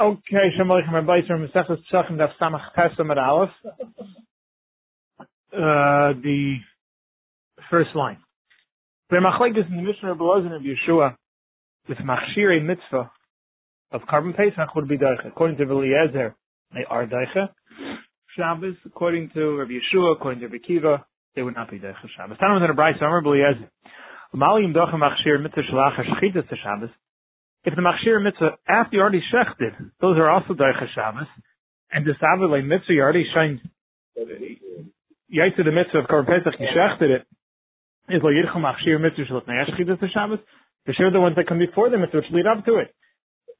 Okay, Shamoich Rabbi from Mesechus Pesachim Daf Samach Pesam at Aleph. Uh, the first line. Where Machlekes in the Mishnah Belozin of Yeshua with Machshire mitzvah of korban Pesach would be Deicha. According to Eliezer, they are Deicha. Shabbos, according to Rabbi Yeshua, according to Rabbi Kiva, they would not be Deicha Shabbos. Tanam in a Bryce, Amr Eliezer. Umalim Docha Machshir mitzvah Shalach Hashchitas Shabbos. If the machshir mitzvah after you already shechted, those are also daicha Shabbos, and the savile mitzvah you already shined. Yaitzu the mitzvah of Korban Pesach you shechted it. Is lo yirchum machshir mitzvah shalot ne'ashchidas the Shabbos. For sure the ones that come before the mitzvah which lead up to it.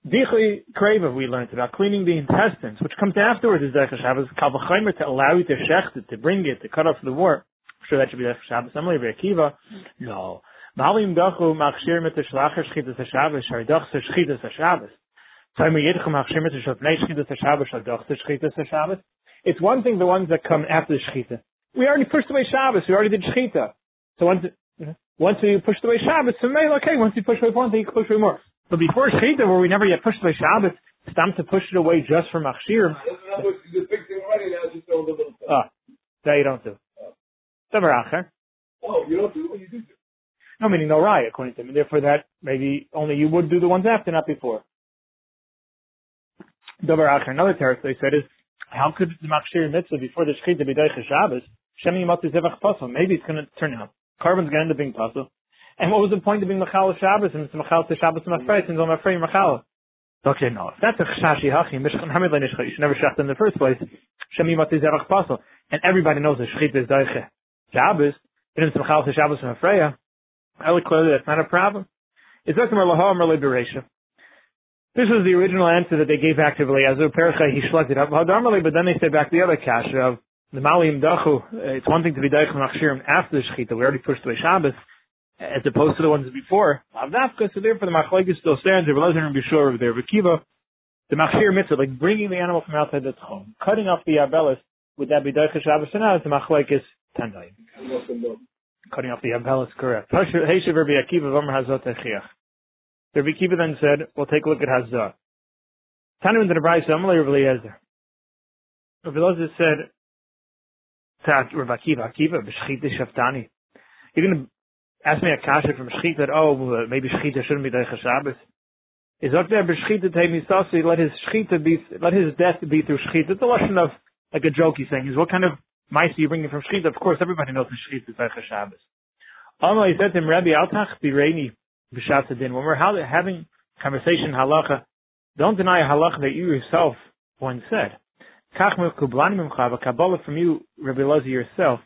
Dichli kreva we learned about cleaning the intestines, which comes afterwards is daicha Shabbos. Kavachaymer to allow you to shecht it, to bring it, to cut off the war. Sure that should be daicha Shabbos. I'm like Akiva. Mm-hmm. No. Dachu machshir mit der Schlacher der Shabbos, shar doch se der Shabbos. We yidch machshir mit der der Shabbos, shar doch se der Shabbos. It's one thing the ones that come after the shchita. We already pushed away Shabbos, we already did shchita. So once once we pushed away Shabbos, so maybe okay, once you push away one thing, you can push away more. But before shchita, where we never yet pushed away Shabbos, it's time to push it away just for machshir. Ah, that you don't do. Oh, you don't do it, you do. No, meaning no raya, according to him. And therefore that maybe only you would do the ones after, not before. Dover Acher, another teretz they said is, how could the Machshir mitzvah before the Shechita be Deicha Shabbos, Shemi Yimatu Zevach Pasul? Maybe it's going to turn out. Korban's going to end up being Pasul. And what was the point of being Machal Shabbos and it's Machal to Shabbos and Mafreit and Zomafrei Machal? Okay, no. If that's a Chashi Hachi, Mishchan Hamid Lenishcha, you should never shecht in the first place. Shemi Yimatu Zevach Pasul. And everybody knows the Shechita is Deicha Shabbos, and it's Machal to Shabbos and Clearly that's not a problem. It's Zakmar Laham or Liberation. This was the original answer that they gave back to Eliezer. Pericha, he it up. but then they said back the other kasha of the Malim Dachu. It's one thing to be Daich Machshirim after the Shechita. We already pushed away Shabbos, as opposed to the ones before. Avdafka, so therefore the Machlekes still stands. There Eliezer and Bishur over there. Kiva, the Machshir mitzvah, like bringing the animal from outside the home, cutting off the Arbelis, would that be Daich Shabbos? Now it's the Machlekes Tandai cutting off the umbrella is correct. Rabbi Akiva then said, "We'll take a look at Hazah." Tanu in the Rabbi Amalei Rabbi Eliezer. Rabbi Eliezer said to Rabbi Akiva, Akiva, b'shchita shaftani. You're going to ask me a kasha from shchita that, oh, maybe shchita shouldn't be Deicha Shabbos. Is up there b'shchita temisasi, let his shchita be, let his death be through shchita. It's a lesson of, like a joke he's saying, is what kind of Mice you bring it from Shechita. Of course, everybody knows the Shechita is Eicha Shabbos. Alma, he said to him, Rabbi Altach Bireini B'Shatzadin. When we're having conversation halacha, don't deny a halacha that you yourself once said. Kach kublani mimcha, but Kabbalah from you, Rabbi Lozi yourself,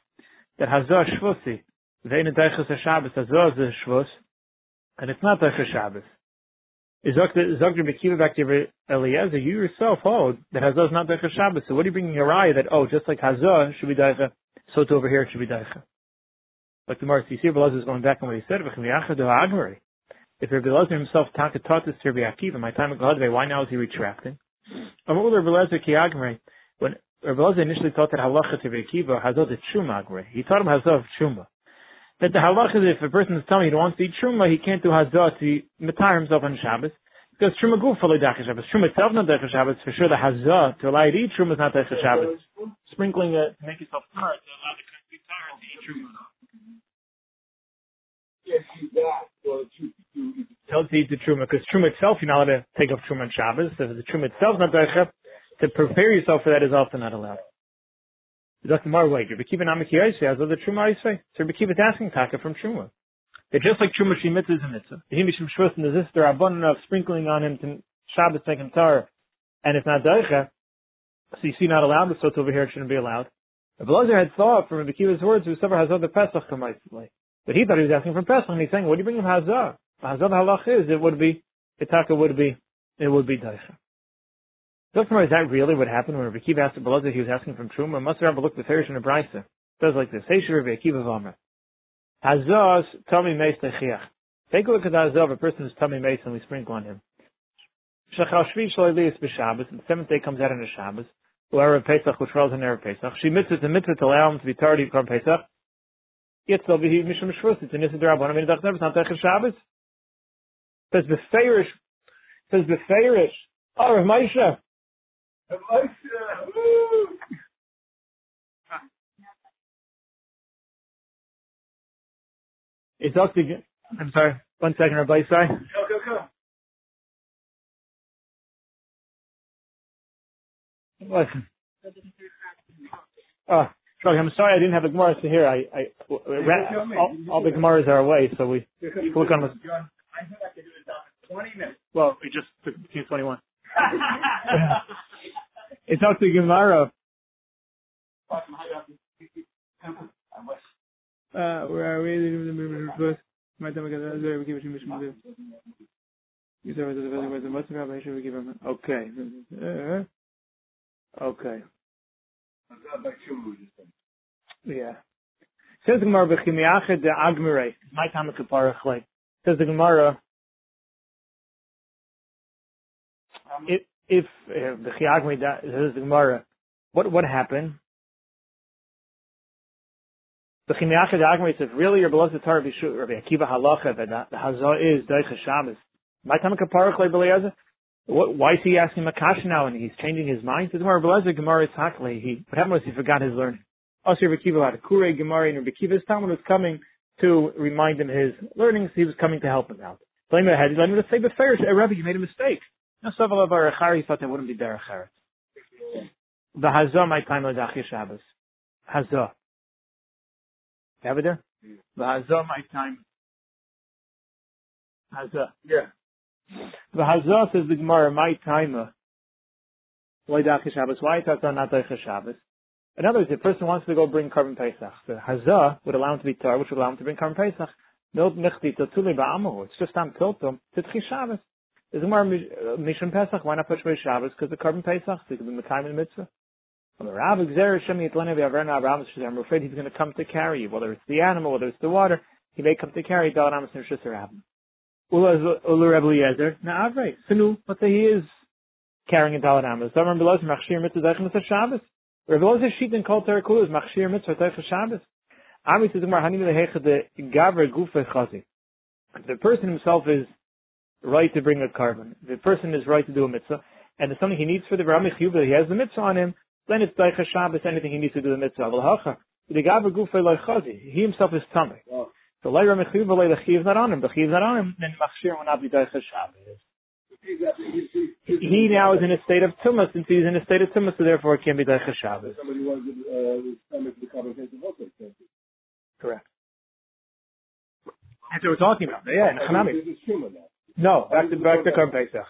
that hazah shvusi, ve'in deichas Shabbos, hazah is a shvus, and it's not deichas Shabbos. Zogder Bekiva back to Eliezer, you yourself hold that Hazah is not Deicha Shabbos. So what are you bringing your eye that, oh, just like Hazah should be Deicha, so to over here should be Deicha. Like the Marcy Sir Belazar is going back on what he said, if Rabbi Eliezer himself taught this to Rabbi Akiva, my time at ago, why now is he retracting? What Rabbi Eliezer Kiagmari, when Rabbi Eliezer initially taught that halacha to Rabbi Akiva, Hazah the Truma He taught him Hazah of Truma that the halach is if a person is telling you he wants to eat truma, he can't do hazah to matar himself on Shabbos. Because truma guf for Dachas Shabbos. Truma itself not Dachas Shabbos. For sure the hazah to allow you to eat truma is not Dachas Shabbos. Sprinkling it to make yourself tar to allow the country tar to eat truma. Yes, you that. Well, Tell to eat the truma because truma itself you're not allowed to take off truma on Shabbos. So the truma itself not Dachas. To prepare yourself for that is also not allowed. Dr. Mar wait, Rabbi Kiva Namaki has other Truma Yisrael. So Rabbi Kiva is asking Taka from Truma. They're just like Truma Shi Mitzvah is a Mitzvah. The Himishim Shvus and the Zister abundant of sprinkling on him to Shabbos him tar, and it's not Daicha, so you see not allowed, so it's over here it shouldn't be allowed. Rabbi Lazar had thought from Rabbi Kiva's words, whosoever has other Pesach Kamaisli. But he thought he was asking from Pesach, and he's saying, what do you bring him Hazah? Hazah the halach is, it would be, the Taka would be, it would be Daicha. Worry, is that really what happened when Rabbi Akiva asked Belazar he was asking from Truma? Must have looked the Farish in a Brisa. It does like this. Hey, Rabbi Akiva Vamra. Hazaz Tami Meis Techiach. Take a look at the Hazaz, a person who's Tami Meis and we sprinkle on him. Shachal Shvi Shloilias B'Shabbos, and the seventh day comes out in a Shabbos. Or Pesach, which falls in Erev Pesach. She mitzvah to mitzvah to allow him to be tardy from Pesach. Yet still be Mishum Shvus. It's a Nisa Derabon. I mean, it's not Tech Shabbos. Says the Farish, says the Farish, Oh, Rav Moshe. It's up to, I'm sorry, one second, Rabbi, sorry. Go, go, go. What? Oh, sorry, I'm sorry I didn't have the Gemara to here. I, I, all, all the Gemaras are away, so we look on the, I think I can do it in 20 minutes. well, we just took 21. It's up to Gemara. Uh, where are we? It the okay. Uh, okay. Yeah. Says the Gemara de agmirei. My time. Says the Gemara. If if the chiagmi says the Gemara, what what happened? The chimiachet de agmirei says really your beloved Torah b'shu Rabbi Akiva halacha the hazah is deicha Shabbos. My time of. What, why is he asking Makash now and he's changing his mind? Says Gemara b'leyazer Gemara is hakli. He what happened was he forgot his learning. Also, Rabbi Kiva had a Kure Gemara, and Rabbi Kiva's Talmud was coming to remind him his learnings. He was coming to help him out. Blame ahead. He's letting him say, but Rabbi, you made a mistake. Saval of Arachari, he thought that wouldn't be Derech Eretz. The Hazah, my time was Achir Shabbos. Hazah. You have it there? The Hazah, my time. Hazah. Yeah. The Hazah says the Gemara, my time. Why Dachir Shabbos? Why is that not Dachir Shabbos? In other words, if a person wants to go bring korban Pesach, the Hazah would allow him to be tar, which would allow him to bring korban Pesach. It's just tam piltum to Shabbos. Is it more uh, Mishon Pesach? Why not push away Shabbos? Because the korban Pesach, so it could be Mekayim in Mitzvah. The Rav Xer Shem Yitlene V'Avrena Abraham I'm afraid he's going to come to carry you, whether it's the animal, whether it's the water. He may come to carry Dal Amos Nishus Rabbi. Ulu Rebbe Eliezer. Now Avrei. Sinu. Let's say he is carrying a Dal Amos. Damar Belos Machshir Mitzvah Shabbos. Sheet in Kol Terakul is Machshir Mitzvah Teicha Shabbos. Ami says Gemara Hanim Lehecha Gufe Chazi. The person himself is right to bring a korban. The person is right to do a mitzvah, and it's something he needs for the Rami Chiyuv, he has the mitzvah on him, then it's Teicha Shabbos, anything he needs to do the mitzvah. Aval The Gavre Gufe Loi He himself is tummy. So Loi Rami Chiyuv, Loi the Chiyuv not on him. The Chiyuv not on him, then Machshir will not be Teicha Shabbos. He now is in a state of tumah, since he's in a state of tumah, so therefore it can't be Daicha Shabbos. Somebody wants to, uh, stomach the conversation also. Correct. That's what we're talking about. Yeah, in Hanami. This is Shuma now. No, back to back to Korban Pesach.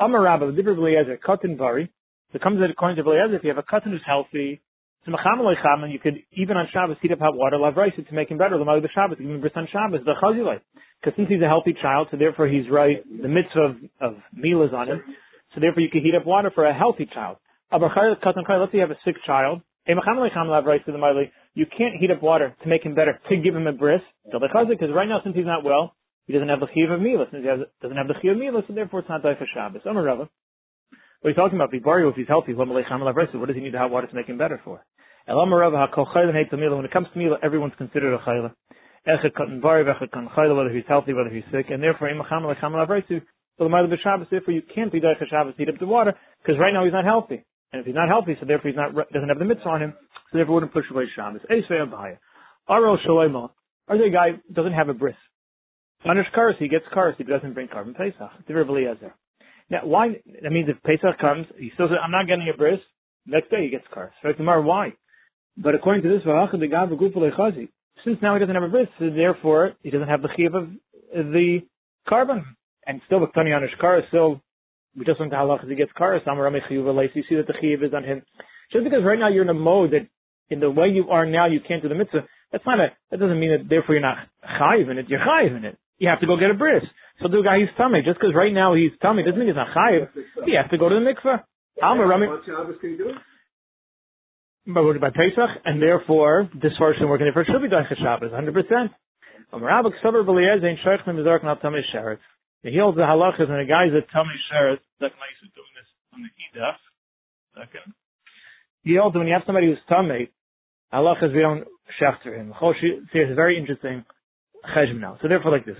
Amar Rabba, the different Eliezer, Katan Bari. So it comes at according to Eliezer, if you have a Katan who's healthy, so and you could even on Shabbos heat up hot water, love rice to make him better. The the Shabbos, give him bris on Shabbos, the Chazilai. Because since he's a healthy child, so therefore he's right. The mitzvah of, of meal is on him. So therefore you can heat up water for a healthy child. Let's say you have a sick child. A machamalikam love rice to the Mali. You can't heat up water to make him better, to give him a bris. Because right now, since he's not well, he doesn't have the chiv of milah. Since he has, doesn't have the chiv of milah, so therefore it's not day for Shabbos. I'm a Rava. What are you talking about? Vibario, if he's healthy, what does he need the hot water to make him better for? When it comes to milah, everyone's considered a chayla. Whether he's healthy, whether he's sick, and therefore, so the Ma'alim Shabbos, therefore you can't be Derech Shabbos heat up the water, because right now he's not healthy. And if he's not healthy, so therefore he's not, doesn't have the mitzvah on him, so therefore wouldn't push away Shabbos. Eisvei Abaye. Aro Shaloima. Or the guy doesn't have a bris. Manish Karas, he gets Karas, he doesn't bring korban Pesach. Now, why, that means if Pesach comes, he still says, I'm not getting a bris, next day he gets Karas. Right, tomorrow, why? But according to this, since now he doesn't have a bris, so therefore he doesn't have the chiv of the korban and still with on his car, still we just went to halach he gets car, you see that the chiyuv is on him. Just because right now you're in a mode that in the way you are now you can't do the mitzvah, that's not a that doesn't mean that therefore you're not chayiv in it, you're chayiv in it. You have to go get a bris. So the guy he's tummy, just because right now he's tummy doesn't mean he's not chayiv. He has to go to the mikveh. Alma Rami but by Pesach, and therefore this version we're going to for should be done Shabbos, 100 percent. Um, he holds the halachas and the guys that tell me shares that nice is doing this on the idaf. Second. He holds when you have somebody who's tummy, halachas we don't shafter him. See, it's very interesting now. So therefore, like this.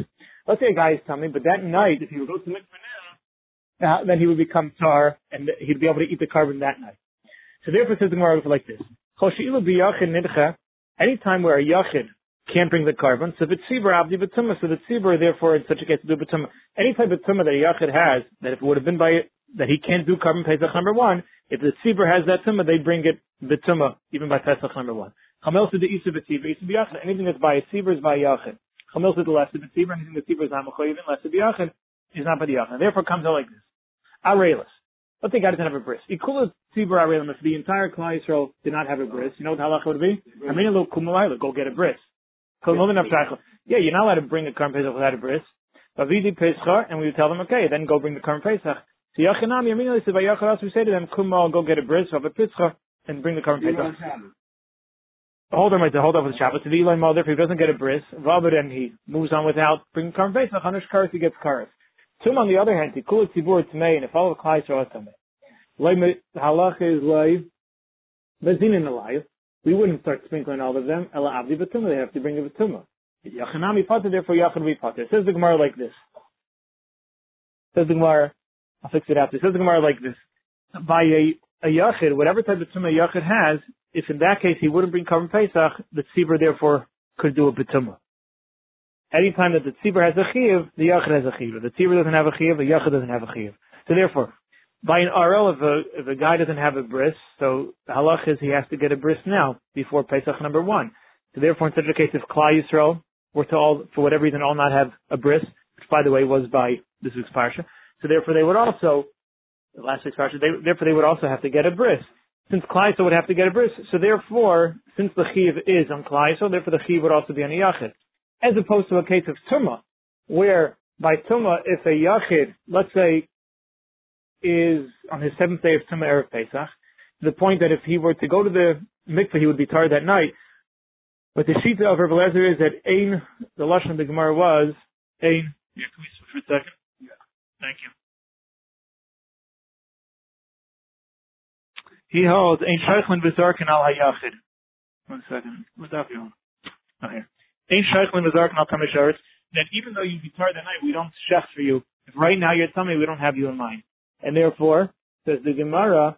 Let's say a guy is tummy, but that night, if he would go to mikveh now, uh, then he would become tar and he'd be able to eat the korban that night. So therefore, says the Gemara like this: Any time where a yachid can't bring the korban, so the tzibur abdi betuma, so the tzibur therefore in such a case do betuma. Any type of tumah that a yachid has, that if it would have been by that he can't do korban pesach number one, if the tzibur has that tumah, they bring it betuma even by pesach number one. Anything that's by a tzibur is by a yachid. Chamel said the less b'tzibur, anything that tzibur is not mechoyivin, less b'yachid is not by the yachid. Therefore, comes out like this: arelis. Let's say God doesn't have a bris. Ikula tzibur arelim. If the entire Klal Yisrael did not have a bris, you know what the halacha would be? I mean, go get a bris. Yeah, you're not allowed to bring a Korban Pesach without a bris. And we would tell them, okay, then go bring the Korban Pesach. So Yachanam Yamin said by Yacharas, we say to them, Kuma, go get a bris of a Pitzcha and bring the Korban Pesach. Hold right there, hold for the Shabbat. So the Eli Mother, if he doesn't get a bris, Robert and he moves on without bringing Korban Pesach, Hanush Karas, he gets Karas. Tum on the other hand, Tikul Tzibur Tzmei, and if all the Klal Yisrael Tzmei. The halacha is like, Vezin in the we wouldn't start sprinkling all of them. Ela abdi batuma, they have to bring a batuma. Yachanami potter, therefore yachan we potter. Says the Gemara like this. Says the Gemara, I'll fix it after. Says the Gemara like this. By a, a yachid, whatever type of tumah yachid has, if in that case he wouldn't bring korban pesach, the tzibur therefore could do a batuma. Anytime that the tzibur has a chiv, the yachid has a chiv. The tzibur doesn't have a chiv, the yachid doesn't have a chiv. So therefore, by an RL, if a, if a guy doesn't have a bris, so the halach is he has to get a bris now, before Pesach number one. So therefore, in such a case, if Klal Yisrael were to all, for whatever reason, all not have a bris, which by the way was by this week's parsha, so therefore they would also, the last week's parsha, they, therefore they would also have to get a bris. Since Yisrael would have to get a bris, so therefore, since the chiv is on Yisrael, therefore the chiv would also be on a yachid. As opposed to a case of tumah, where by tumah, if a yachid, let's say, is on his seventh day of Tumah Erev Pesach, to the point that if he were to go to the mikveh, he would be tired that night. But the shita of Rav Lezer is that Ein, the Lashon of the Gemara was, Ein, yeah, can we switch for a second? Yeah. Thank you. He holds Ein Sheichlin V'Zarkin Al Hayachid. One second. What's for you? Oh, here. Ein Sheichlin V'Zarkin Al Kamisharetz. That even though you tired that night, we don't shech for you. If right now you're telling me we don't have you in mind. And therefore, says the Gemara,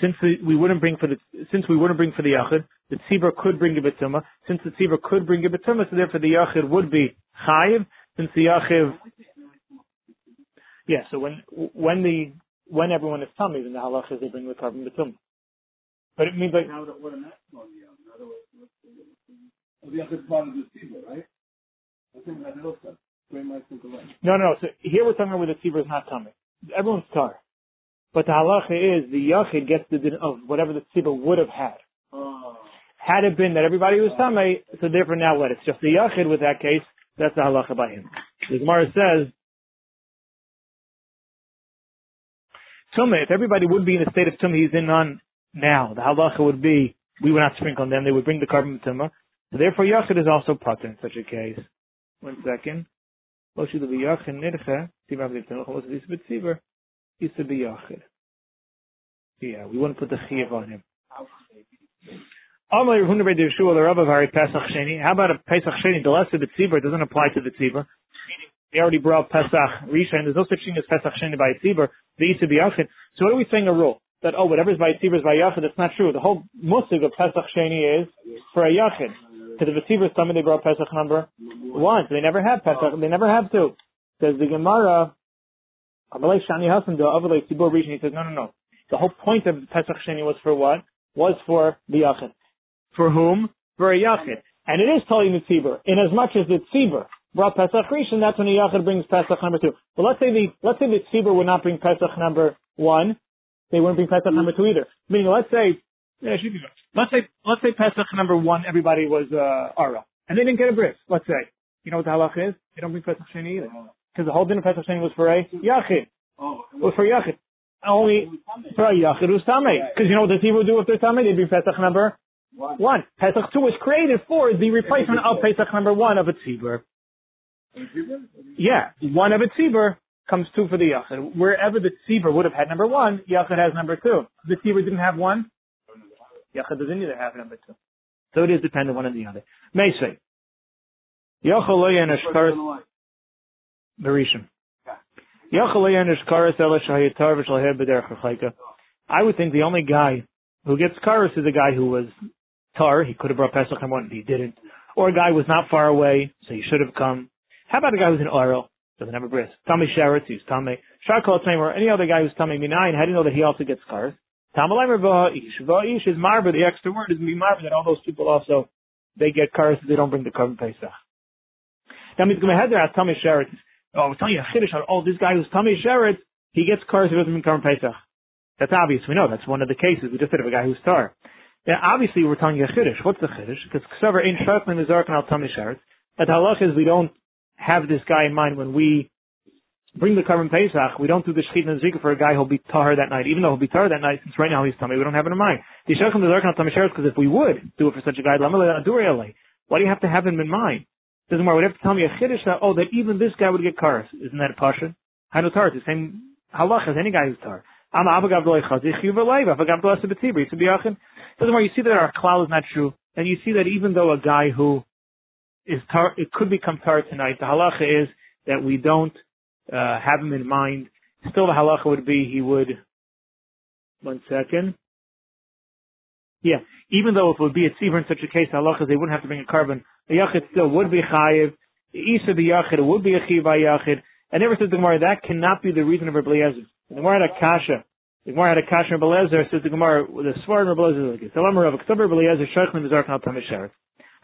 since we wouldn't bring for the since we wouldn't bring for the yachid, the tzibur could bring a betuma. Since the tzibur could bring a betuma, so therefore the yachid would be chayiv. Since the yachid, yeah. So when when the when everyone is tummy, then the halacha is they bring the korban betuma. But it means like now what an the of the tzibur, right? No, no. So here we're talking about where the tzibur is not coming. Everyone's tar. But the halacha is the yachid gets the din of whatever the tzibur would have had. Oh. Had it been that everybody was tamei, so therefore now what? It's just the yachid with that case. That's the halacha by him. The Gemara says, Tumah, if everybody would be in the state of Tumah he's in on now, the halacha would be, we would not sprinkle on them, they would bring the korban Tumah. So therefore Yachid is also potter in such a case. One second. Be yachid be yachid. Yeah, we wouldn't put the chiv on him. How about a Pesach Sheni? The lesser the tzibur doesn't apply to the tzibur. We already brought Pesach Rishon. and there's no such thing as Pesach Sheni by tzibur. The used to be. So what are we saying a rule? That oh, whatever's by tzibur is by yachid. That's not true. The whole musig of Pesach Sheni is for a yachid. To the V'tzibur summit, they brought Pesach number one. So they never have Pesach. They never have two. Says the Gemara, Amalei Shani the Tzibur region, he says, no, no, no. The whole point of Pesach Sheni was for what? Was for the Yachid. For whom? For a Yachid. And it is telling the Tzibur. In as much as the Tzibur brought Pesach Rishon, that's when the Yachid brings Pesach number two. But let's say the, let's say the Tzibur would not bring Pesach number one. They wouldn't bring Pesach number two either. Meaning, let's say, yeah. Let's say, let's say Pesach number one, everybody was, uh, Ara. And they didn't get a bris, let's say. You know what the halach is? They don't bring Pesach Sheni either. Because the whole din of Pesach Sheni was for a Yachid. Oh, was for Yachid. Only for a Yachid who's Tameh. Because you know what the people do if they're Tameh? They bring Pesach number one. one. Pesach two was created for the replacement of Pesach number one of a Tzibur. Yeah, one of a Tzibur comes two for the Yachid. Wherever the Tzibur would have had number one, Yachid has number two. The Tzibur didn't have one, Yachid doesn't either have number two. So it is dependent one on the other. May say, Yochel lo yen ashkaris berishim. Yochel lo yen ashkaris ela b'derech. I would think the only guy who gets karis is a guy who was tar. He could have brought Pesach and one, he didn't. Or a guy was not far away, so he should have come. How about a guy who's an oil, doesn't have a bris? Tommy Sheretz, he's Tommy. Shakal or any other guy who's Tommy Minayin, how do you know that he also gets karis? Tamalaymer v'ha'ish. V'ha'ish is marba, the extra word is be marba that all those people also, they get karis if they don't bring the korban Pesach. That means has Tommy Sheretz. Oh, we're telling you a chiddush on, oh, this guy who's Tommy Sheretz, he gets karis if he doesn't bring korban Pesach. That's obvious. We know that's one of the cases. We just said of a guy who's tar. Now, obviously, we're telling you a chiddush. What's the chiddush? Because ksaver ain't sharpling the zark and al tummy sharet. That halach is we don't have this guy in mind when we bring the korban pesach. We don't do the shechit and zikr for a guy who'll be tar that night, even though he'll be tar that night. Since right now he's tummy, we don't have it in mind. The sharet. Because if we would do it for such a guy, why do you have to have him in mind? Doesn't matter. Would have to tell me a chiddush that oh that even this guy would get karas. Isn't that a pasha? Tar. It's the same halach as any guy who's tar. I'm Avagav Loy Chazich Yuva Leiv, Avagav Loy Sebetibri, be Doesn't matter, you see that our klal is not true, and you see that even though a guy who is tar, it could become tar tonight, the halacha is that we don't, uh, have him in mind. Still the halacha would be he would, one second. Yeah, even though if it would be a tzibur in such a case, halacha they wouldn't have to bring a korban. The yachid still would be chayiv. The isa the yachid, would be a chiv yachid. And never says the Gemara, that cannot be the reason of Rabbi Eliezer. The Gemara had a kasha. The Gemara had a kasha of Eliezer, says the Gemara, the Svar Rabbi Eliezer like. Salam Rav, Ksabar Rabbi Eliezer, Sheikhlim Bizark Nal Tamei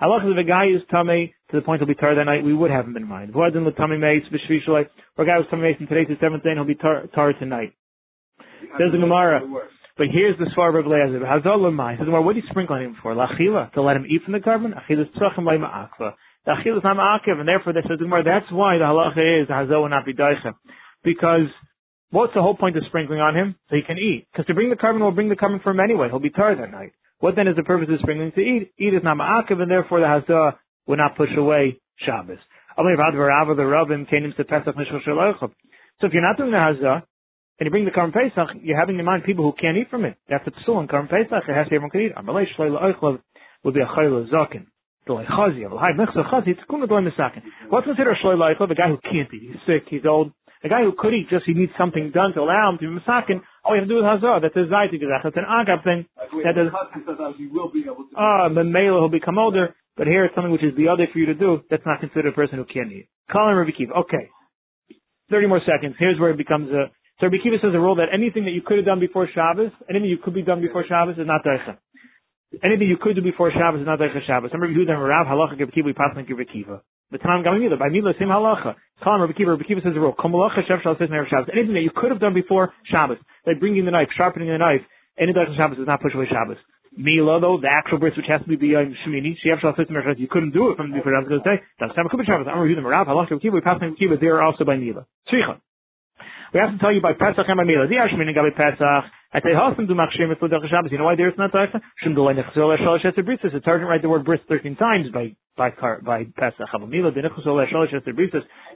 Sheret. Halach if a guy is tummy to the point he'll be tar that night, we would have him in mind. V'adin l'tummy meis v'shvishalei, or a guy who's tummy meis and today's the seventh day and he'll be tar, tar tonight. Says the Gemara, but here's the Svar of Eliezer. Hazal l'mai. Says the Gemara, what do you sprinkle on him for? Lachila, to let him eat from the korban? Achilas tzachim lai ma'akva. The achil is not ma'akiv, and therefore, says the Gemara, that's why the halacha is hazel will not be daicha. Because What's the whole point of sprinkling on him? So he can eat. Because to bring the korban will bring the korban for him anyway. He'll be tired that night. What then is the purpose of sprinkling? To eat. Eat is not ma'akiv, and therefore the hazah will not push away Shabbos. So if you're not doing the hazah, and you bring the korban pesach, you're having in mind people who can't eat from it. That's a still in korban pesach. It has to everyone can eat. Shleila would be a chayla zakin. What's considered a shloila The guy who can't eat. He's sick. He's old. A guy who could eat just he needs something done to allow him to be misakin. All you have to do is hazah. That's a zayti gezach. That's an agab thing. That is. Ah, the male will become older. But here it's something which is the other for you to do. That's not considered a person who can't eat. Call him Rabbi Kiva. Okay. 30 more seconds. Here's where it becomes a, so Rabbi Kiva says a rule that anything that you could have done before Shabbos, anything you could be done before Shabbos is not daicha. Anything you could do before Shabbos is not daicha Shabbos. Remember, you do them Rav halacha Rabbi Kiva, we pass like Rabbi Kiva. The time Gamimila, by Mila, same halacha. Kalam Rabbi Kiva, Rabbi Kiva says a rule. Kamalacha Shev Shal says Shabbos. Anything that you could have done before Shabbos, like bringing the knife, sharpening the knife, any Daicha Shabbos does not push away Shabbos. Mila though, the actual bris which has to be beyond Shemini, Shev Shal says Shabbos, you couldn't do it from before Shabbos say, that's time Kubit Shabbos. I'm reviewing them Rav, halacha Kiva, we pass Kiva, they are also by Mila. Tzricha. We have to tell you by Pesach and by Mila. The Ashmin and Gabi Pesach. Say Hasim do Machshir Mitzvah Derech Shabbos. You know why there's not Derech? Shum do Lein Nechzol Eshol Eshes Britzes. The Targum write the word bris 13 times by by by Pesach. Havamila the Nechzol Eshol.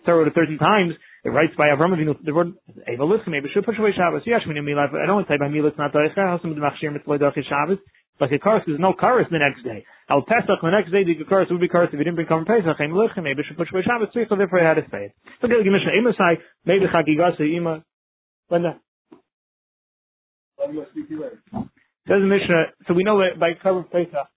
Torah wrote it 13 times. It writes by Avram Avinu the word Eva listen maybe should push away Shabbos. Yeah, Shmin and Mila. I don't to say by Mila it's not Derech. Hasim do Machshir Mitzvah Derech Shabbos. Like a curse, there's no curse the next day. Al Pesach, the next day, the curse would be curse if you didn't bring Korban Pesach. Should. So therefore, I had to say it. So, the Mishnah, Imasai, maybe Chagigasa, Ima, Linda. Says the Mishnah, so we know that by cover Pesach.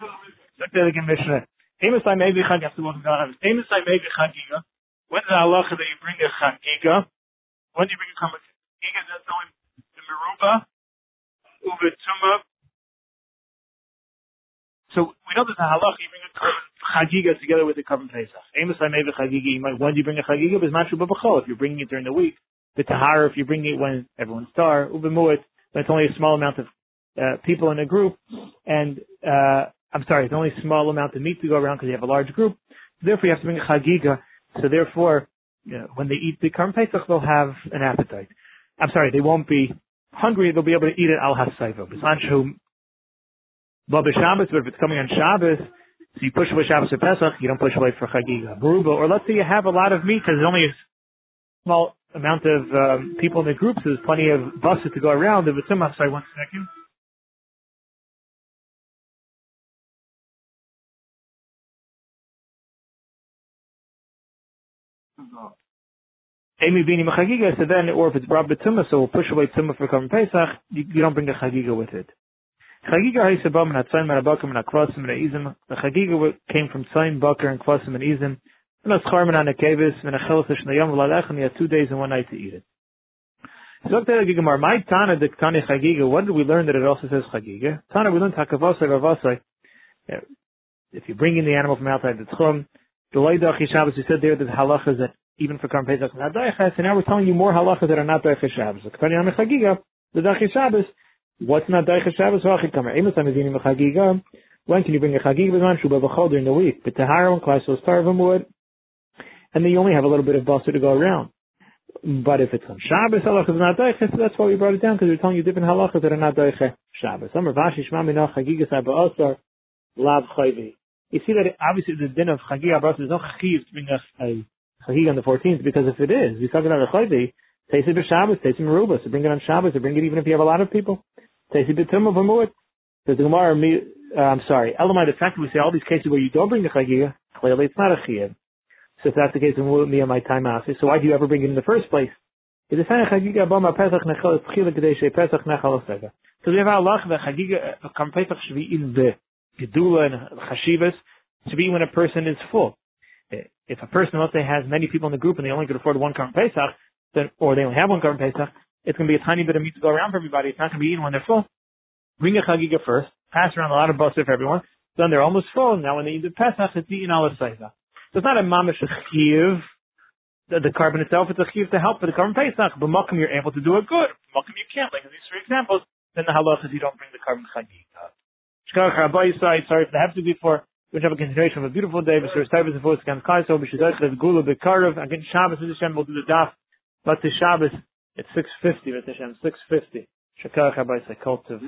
Said the commissioner, Amos I may be chagiga. I have to walk down. I may be chagiga. When is the halacha that you bring a chagiga? When do you bring a chagiga? That's only the meruba, uva. So we know there's a halacha you bring a chagiga together with the korban pesach. Amos I may be chagiga. When do you bring a chagiga? It's not true if you're bringing it during the week. The tahara if you're bringing it when everyone's tar uva muet. it's only a small amount of uh, people in a group, and uh, I'm sorry, it's only a small amount of meat to go around because you have a large group. Therefore, you have to bring a chagiga. So therefore, you know, when they eat the Korban Pesach, they'll have an appetite. I'm sorry, they won't be hungry. They'll be able to eat it al hasayva. B'sanchu lo Shabbos, but if it's coming on Shabbos, so you push away Shabbos or Pesach, you don't push away for chagiga. Baruba, or let's say you have a lot of meat because there's only a small amount of um, people in the group, So there's plenty of buses to go around. If it's sorry, one second. Amy bini mechagiga, so then, or if it's brought betuma, so we'll push away tumah for Korban Pesach, you, you, don't bring the chagiga with it. Chagiga haisabam and atzayin marabakim and akvasim and izim. The chagiga came from tzayin bakar and kvasim and izim. And it's charman on a kevis, and a chelos shnayam v'lalech, and you have two days and one night to eat it. So my Tana the Tani Chagiga, what did we learn that it also says Chagiga? Tana, we learned Hakavasai Ravasai. If you bring in the animal from outside the Tchum, the Leidachi Shabbos, we said there that halachas that even for Korban Pesach not and now we're telling you more halachas that are not Daiches Shabbos. The Chagiga, the Daiches Shabbos, what's not Daiches Shabbos? When can you bring a Chagiga B'zman Shubha B'chol during the week? But Tahara and Klaisos Tarvim and then you only have a little bit of Basar to go around. But if it's on Shabbos, halachas not Daiches, that's why we brought it down, because we're telling you different halachas that are not Daiches Shabbos. Some Vashi Shma Minach Chagigas Abba Asar, Lav Chayvi. You see that obviously the din of Chagiga Abba there's no Chagiv to bring a, Chagig on the 14th because if it is, we talk about a Chaydi, taste it Shabbos, taste it Meruba, so bring it on Shabbos, or bring it even if you have a lot of people. Taste it B'tum of Amuit. There's the Gemara, uh, I'm sorry, Elamai, the fact that we say all these cases where you don't bring the Chagiga, clearly it's not a Chiyah. So if that's the case, then will me on my time asking. So why do you ever bring it in the first place? Pesach Pesach. So we have Allah the Chagiga Kam Pesach should be in Gedula and Chashivas should be when a person is full if a person, let's say, has many people in the group and they only could afford one Korban Pesach, then, or they only have one Korban Pesach, it's going to be a tiny bit of meat to go around for everybody. It's not going to be eaten when they're full. Bring a Chagiga first, pass around a lot of butter for everyone, then they're almost full. Now when they eat the Pesach, it's eaten all the Seiza. So it's not a mamish chiv, the, korban itself, it's a chiv to help for the korban Pesach. But Mokum, you're able to do it good. Mokum, you can't. Like these three examples, then the halach is you don't bring the korban Chagiga. Sorry if they have to be for we have a continuation of a beautiful day. Mr. Stavus and Fosik and Kaiso, Bishizach, Lev Gula Bekarav, again Shabbos, Hashem, we'll do the daf, but the Shabbos, it's 650, Hashem, 650. Shakar Chabai Sekultiv.